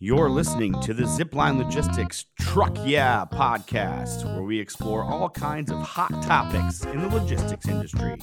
You're listening to the Zipline Logistics Truck Yeah podcast, where we explore all kinds of hot topics in the logistics industry.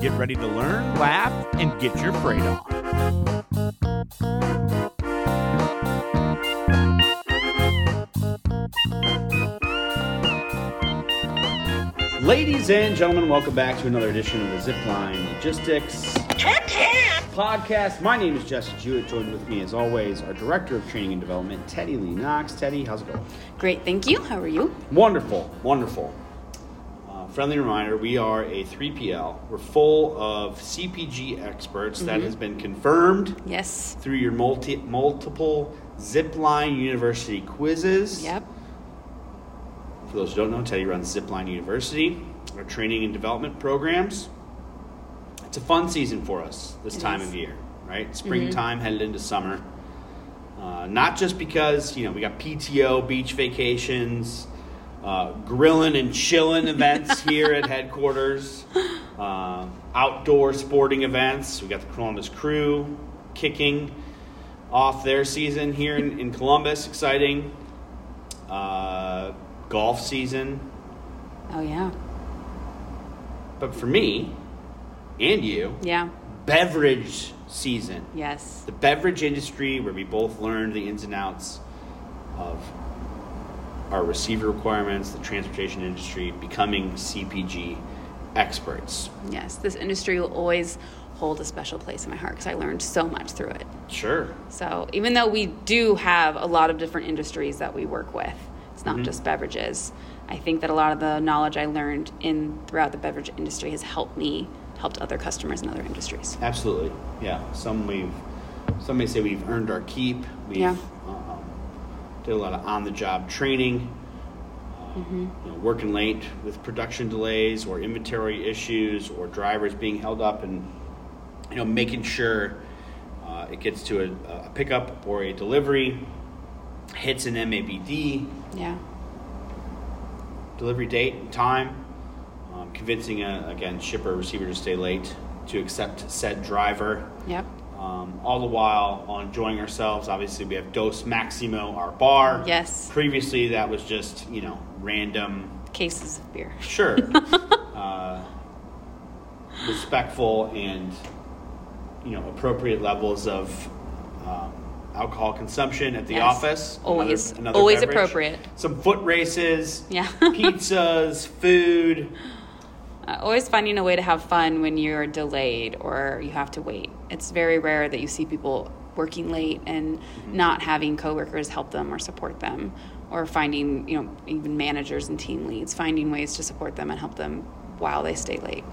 Get ready to learn, laugh, and get your freight on. Ladies and gentlemen, welcome back to another edition of the Zipline Logistics podcast. My name is Jesse Jewett. Joined with me, as always, our Director of Training and Development, Teddy Lee Knox. Teddy, how's it going? Great, thank you. How are you? Wonderful, wonderful. Uh, friendly reminder we are a 3PL. We're full of CPG experts. That has been confirmed Yes. through your multi- multiple Zipline University quizzes. Yep. For those who don't know, Teddy runs Zipline University, our training and development programs. It's a fun season for us this It time is. of year, right? Springtime headed into summer. Uh, not just because you know we got PTO, beach vacations, uh, grilling and chilling events here at headquarters, uh, outdoor sporting events. We got the Columbus Crew kicking off their season here in, in Columbus. Exciting. Uh, golf season. Oh yeah. But for me and you, Yeah. beverage season. Yes. The beverage industry, where we both learned the ins and outs of our receiver requirements, the transportation industry, becoming CPG experts. Yes. This industry will always hold a special place in my heart because I learned so much through it. Sure. So even though we do have a lot of different industries that we work with, it's Mm-hmm. not just beverages. I think that a lot of the knowledge I learned in throughout the beverage industry has helped me, helped other customers in other industries. Absolutely. Yeah. Some we've, some may say we've earned our keep. We've Yeah. um, did a lot of on the job training. Mm-hmm. you know, working late with production delays or inventory issues or drivers being held up and you know making sure uh, it gets to a, a pickup or a delivery hits an MABD Yeah. delivery date and time um, convincing a, again shipper receiver to stay late to accept said driver Yep. um, all the while on enjoying ourselves obviously we have Dos Maximo our bar Yes. previously that was just you know random Cases of beer. Sure. uh, respectful and you know appropriate levels of um, alcohol consumption at the Yes. office. Always. Always appropriate. Some foot races. Yeah. pizzas, food. Uh, always finding a way to have fun when you're delayed or you have to wait. It's very rare that you see people working late and not having coworkers help them or support them, or finding you know even managers and team leads finding ways to support them and help them while they stay late.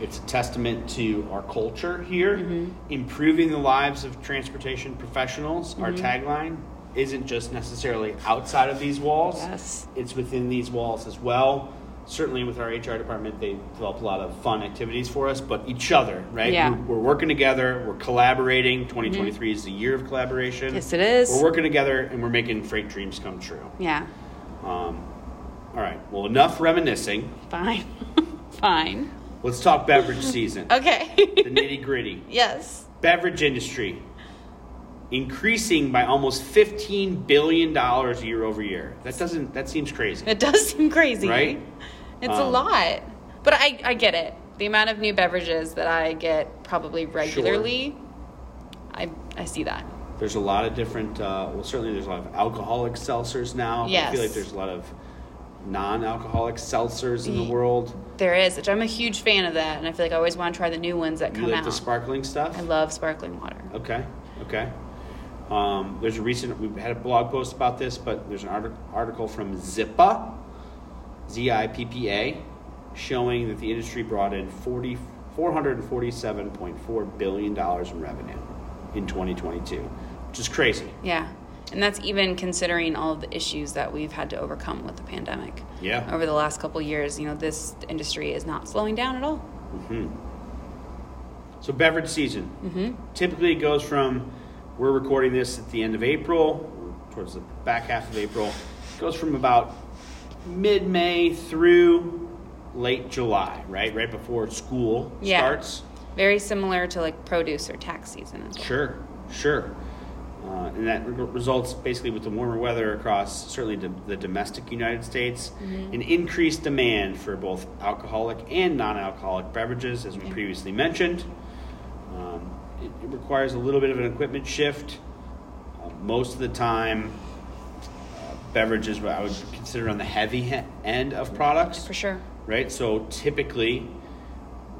It's a testament to our culture here, Mm-hmm. improving the lives of transportation professionals. Our Mm-hmm. tagline isn't just necessarily outside of these walls. Yes. it's within these walls as well. Certainly, with our HR department, they develop a lot of fun activities for us, but each other, right? Yeah. We're, we're working together, we're collaborating. 2023 is the year of collaboration. Yes, it is. We're working together and we're making freight dreams come true. Yeah, Um, all right, well, enough reminiscing. fine, fine. Let's talk beverage season, Okay. the nitty gritty. yes. Beverage industry increasing by almost $15 billion year over year. That doesn't, that seems crazy. It does seem crazy, Right? It's a Um, lot, but I I get it. The amount of new beverages that I get probably regularly, I I see that. There's a lot of different. Uh, well, certainly there's a lot of alcoholic seltzers now. I feel like there's a lot of non-alcoholic seltzers in the world. There is, which I'm a huge fan of that, and I feel like I always want to try the new ones that You come like out. the sparkling stuff? I love sparkling water. Okay, okay. Um, there's a recent. We've had a blog post about this, but there's an artic- article from Zippa, Z-I-P-P-A, showing that the industry brought in 40, 447.4 billion dollars in revenue in 2022, which is crazy. Yeah, and that's even considering all of the issues that we've had to overcome with the pandemic. Yeah. Over the last couple years, you know, this industry is not slowing down at all. Mm-hmm. So beverage season Mm-hmm. typically it goes from we're recording this at the end of April, towards the back half of April. It goes from about mid May through late July, right? Right before school Yeah. starts. Very similar to like produce or tax season as well. Sure, sure. Uh, and that re- results basically with the warmer weather across certainly the, the domestic United States, an increased demand for both alcoholic and non alcoholic beverages, as we Yeah. previously mentioned. Um, it, it requires a little bit of an equipment shift. Uh, most of the time, beverages what I would consider on the heavy he- end of products For sure. right? So typically,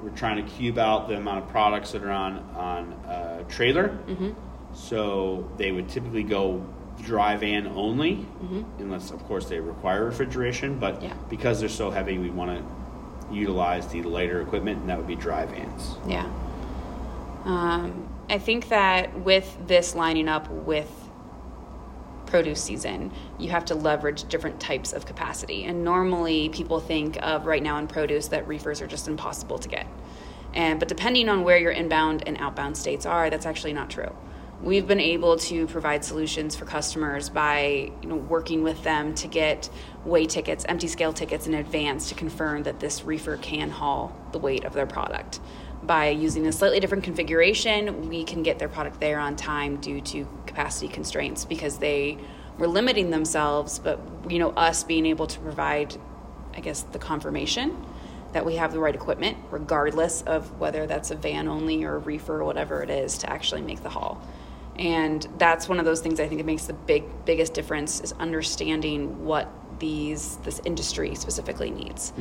we're trying to cube out the amount of products that are on on a trailer. Mm-hmm. So they would typically go dry van only, Mm-hmm. unless of course they require refrigeration. But Yeah. because they're so heavy, we want to utilize the lighter equipment, and that would be dry vans. Yeah. Um, I think that with this lining up with produce season, you have to leverage different types of capacity. And normally people think of right now in produce that reefers are just impossible to get. And but depending on where your inbound and outbound states are, that's actually not true. We've been able to provide solutions for customers by you know, working with them to get weigh tickets, empty scale tickets in advance to confirm that this reefer can haul the weight of their product. By using a slightly different configuration, we can get their product there on time due to capacity constraints because they were limiting themselves, but you know us being able to provide, I guess, the confirmation that we have the right equipment, regardless of whether that's a van only or a reefer or whatever it is, to actually make the haul. And that's one of those things I think that makes the big biggest difference is understanding what these this industry specifically needs.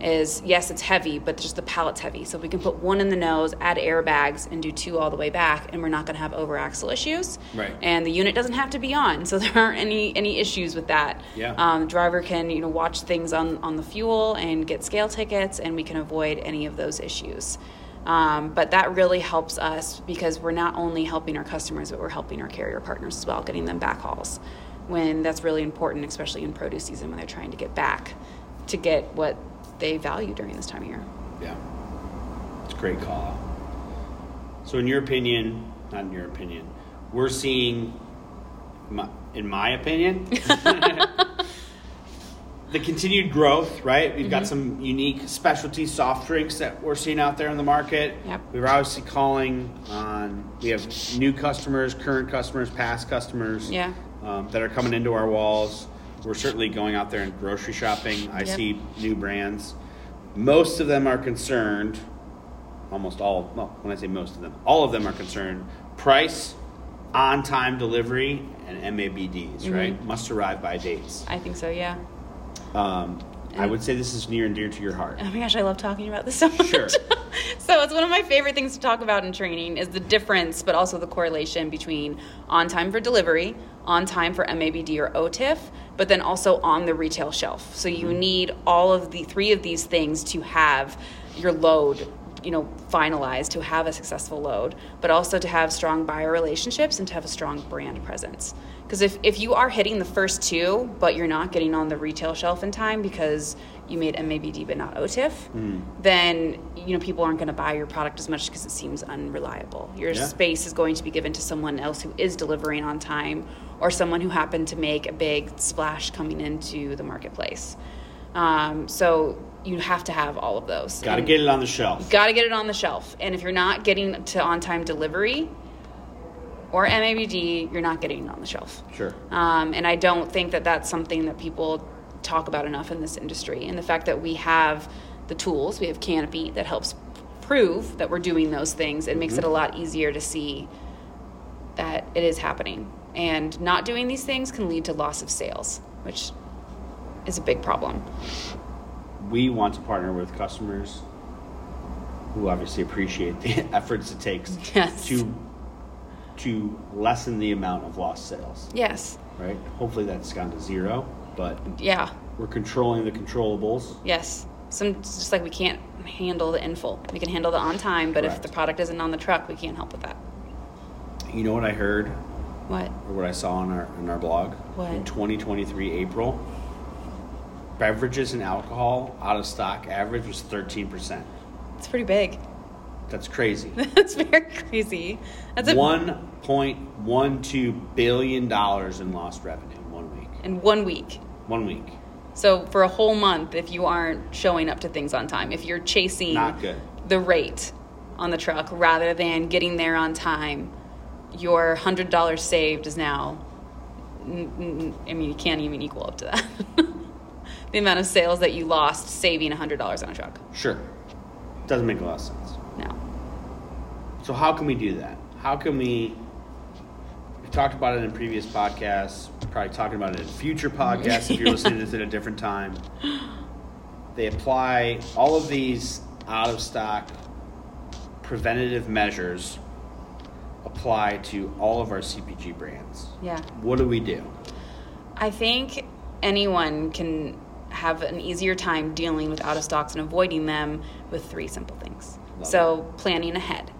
Is yes, it's heavy, but just the pallet's heavy. So if we can put one in the nose, add airbags, and do two all the way back, and we're not going to have over axle issues. Right. And the unit doesn't have to be on, so there aren't any any issues with that. Yeah. Um, the driver can you know watch things on on the fuel and get scale tickets, and we can avoid any of those issues. Um, but that really helps us because we're not only helping our customers, but we're helping our carrier partners as well, getting them back hauls. When that's really important, especially in produce season when they're trying to get back to get what they value during this time of year. Yeah, it's a great call. So, in your opinion, not in your opinion, we're seeing, in my opinion, the continued growth. Right, we've got mm-hmm. some unique specialty soft drinks that we're seeing out there in the market. Yep. We're obviously calling on. We have new customers, current customers, past customers. Yeah. Um, that are coming into our walls. We're certainly going out there and grocery shopping. I Yep. see new brands. Most of them are concerned, almost all, well, when I say most of them, all of them are concerned price, on time delivery, and MABDs, right? Must arrive by dates. I think so, yeah. Um, I would say this is near and dear to your heart. Oh my gosh, I love talking about this so much. Sure. so it's one of my favorite things to talk about in training is the difference, but also the correlation between on time for delivery, on time for MABD or OTIF, but then also on the retail shelf. So you mm-hmm. need all of the three of these things to have your load you know finalized to have a successful load but also to have strong buyer relationships and to have a strong brand presence because if, if you are hitting the first two but you're not getting on the retail shelf in time because you made MABD but not OTIF, then you know people aren't going to buy your product as much because it seems unreliable. Your Yeah. space is going to be given to someone else who is delivering on time or someone who happened to make a big splash coming into the marketplace. Um, so you have to have all of those. Got to get it on the shelf. got to get it on the shelf. And if you're not getting to on time delivery or MABD, you're not getting it on the shelf. Sure. Um, and I don't think that that's something that people talk about enough in this industry. And the fact that we have the tools, we have Canopy that helps prove that we're doing those things, it makes it a lot easier to see that it is happening. And not doing these things can lead to loss of sales, which is a big problem. We want to partner with customers who obviously appreciate the efforts it takes Yes. to to lessen the amount of lost sales. Yes. Right? Hopefully that's gone to zero, but Yeah. we're controlling the controllables. Yes. Some it's just like we can't handle the in full. We can handle the on time, but if the product isn't on the truck, we can't help with that. You know what I heard What? or what I saw on our on our blog? What? In 2023 April, beverages and alcohol out of stock average was 13%. It's pretty big. That's crazy. That's very crazy. That's a, 1.12 billion dollars in lost revenue in one week. in one week. One week. So for a whole month, if you aren't showing up to things on time, if you're chasing the rate on the truck rather than getting there on time, your hundred dollars saved is now. I mean, you can't even equal up to that. the amount of sales that you lost saving hundred dollars on a truck. Sure. Doesn't make a lot of sense. No. So how can we do that? How can we? We talked about it in previous podcasts. Probably talking about it in future podcasts if you're listening to this at a different time. They apply all of these out of stock preventative measures apply to all of our CPG brands. Yeah. What do we do? I think anyone can have an easier time dealing with out of stocks and avoiding them with three simple things. Love so, planning ahead.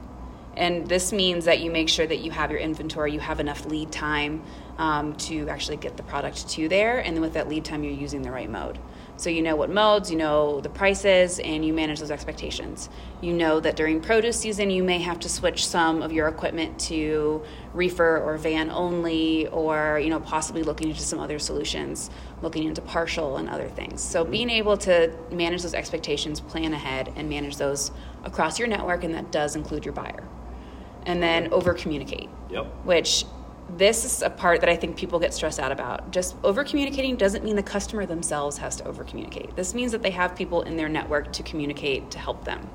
And this means that you make sure that you have your inventory, you have enough lead time um, to actually get the product to there. And then with that lead time, you're using the right mode. So you know what modes, you know the prices, and you manage those expectations. You know that during produce season, you may have to switch some of your equipment to reefer or van only, or you know possibly looking into some other solutions, looking into partial and other things. So mm-hmm. being able to manage those expectations, plan ahead, and manage those across your network, and that does include your buyer. And then over communicate Yep. which this is a part that I think people get stressed out about. Just over communicating doesn't mean the customer themselves has to over communicate. This means that they have people in their network to communicate to help them.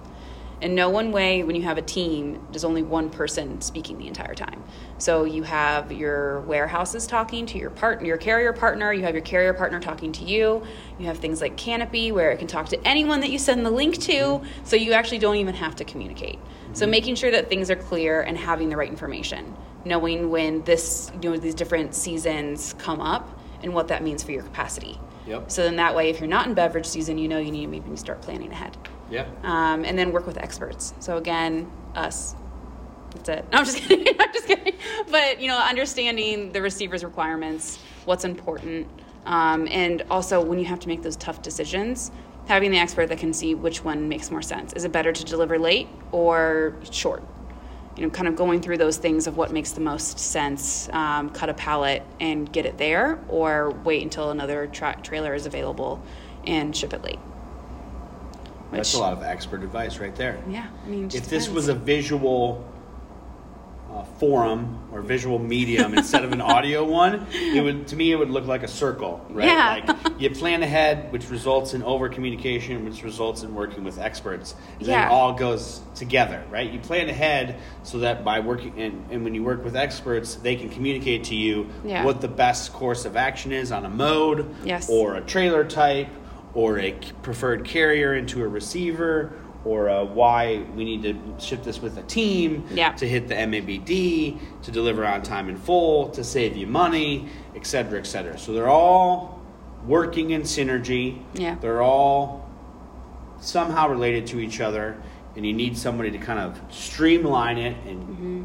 In no one way, when you have a team, there's only one person speaking the entire time. So you have your warehouses talking to your partner, your carrier partner. You have your carrier partner talking to you. You have things like Canopy, where it can talk to anyone that you send the link to. So you actually don't even have to communicate. So mm-hmm. making sure that things are clear and having the right information, knowing when this, you know, these different seasons come up and what that means for your capacity. Yep. So then that way, if you're not in beverage season, you know you need to maybe start planning ahead Yep. um, and then work with experts. So again, us. That's it. No, I'm just kidding. I'm just kidding. But you know, understanding the receiver's requirements, what's important, um, and also when you have to make those tough decisions, having the expert that can see which one makes more sense. Is it better to deliver late or short? You know, kind of going through those things of what makes the most sense. Um, cut a pallet and get it there, or wait until another tra- trailer is available and ship it late. That's a lot of expert advice right there. yeah, I mean, if just this was a visual uh, forum or visual medium instead of an audio one, it would to me it would look like a circle, right? Yeah. Like you plan ahead, which results in over communication, which results in working with experts. And Then Yeah. it all goes together, right? You plan ahead so that by working and, and when you work with experts, they can communicate to you Yeah. what the best course of action is on a mode Yes. or a trailer type or a preferred carrier into a receiver or uh, why we need to ship this with a team Yeah. to hit the MABD, to deliver on time in full, to save you money, et cetera, et cetera. So they're all working in synergy. Yeah. They're all somehow related to each other, and you need somebody to kind of streamline it and Mm-hmm.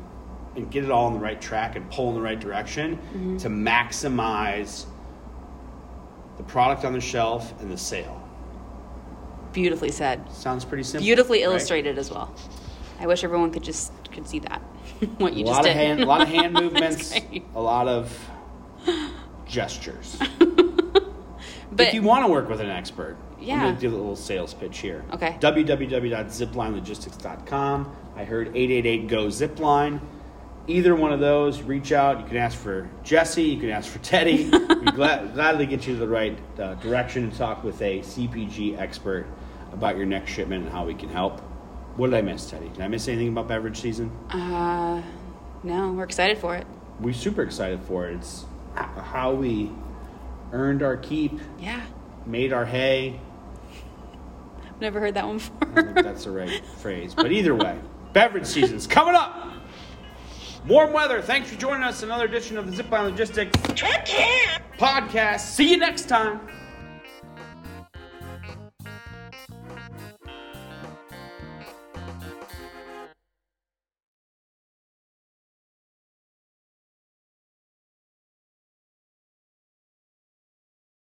and get it all on the right track and pull in the right direction Mm-hmm. to maximize the product on the shelf and the sale. Beautifully said, Sounds pretty simple. beautifully right? illustrated as well. I wish everyone could just could see that what you a just lot did. of hand, a lot of hand movements, a lot of gestures. But if you want to work with an expert, Yeah. I'm going to do a little sales pitch here. Okay. www.ziplinelogistics.com. I heard 888 go zipline. Either one of those, reach out. You can ask for Jesse. You can ask for Teddy. we glad, gladly get you to the right uh, direction and talk with a CPG expert about your next shipment and how we can help. What did I miss, Teddy? Did I miss anything about beverage season? uh, no, we're excited for it. We're super excited for it. It's how we earned our keep, Yeah, made our hay. I've never heard that one before. I don't think that's the right phrase. But either way, beverage season's coming up. Warm weather. Thanks for joining us. Another edition of the Zipline Logistics podcast. See you next time.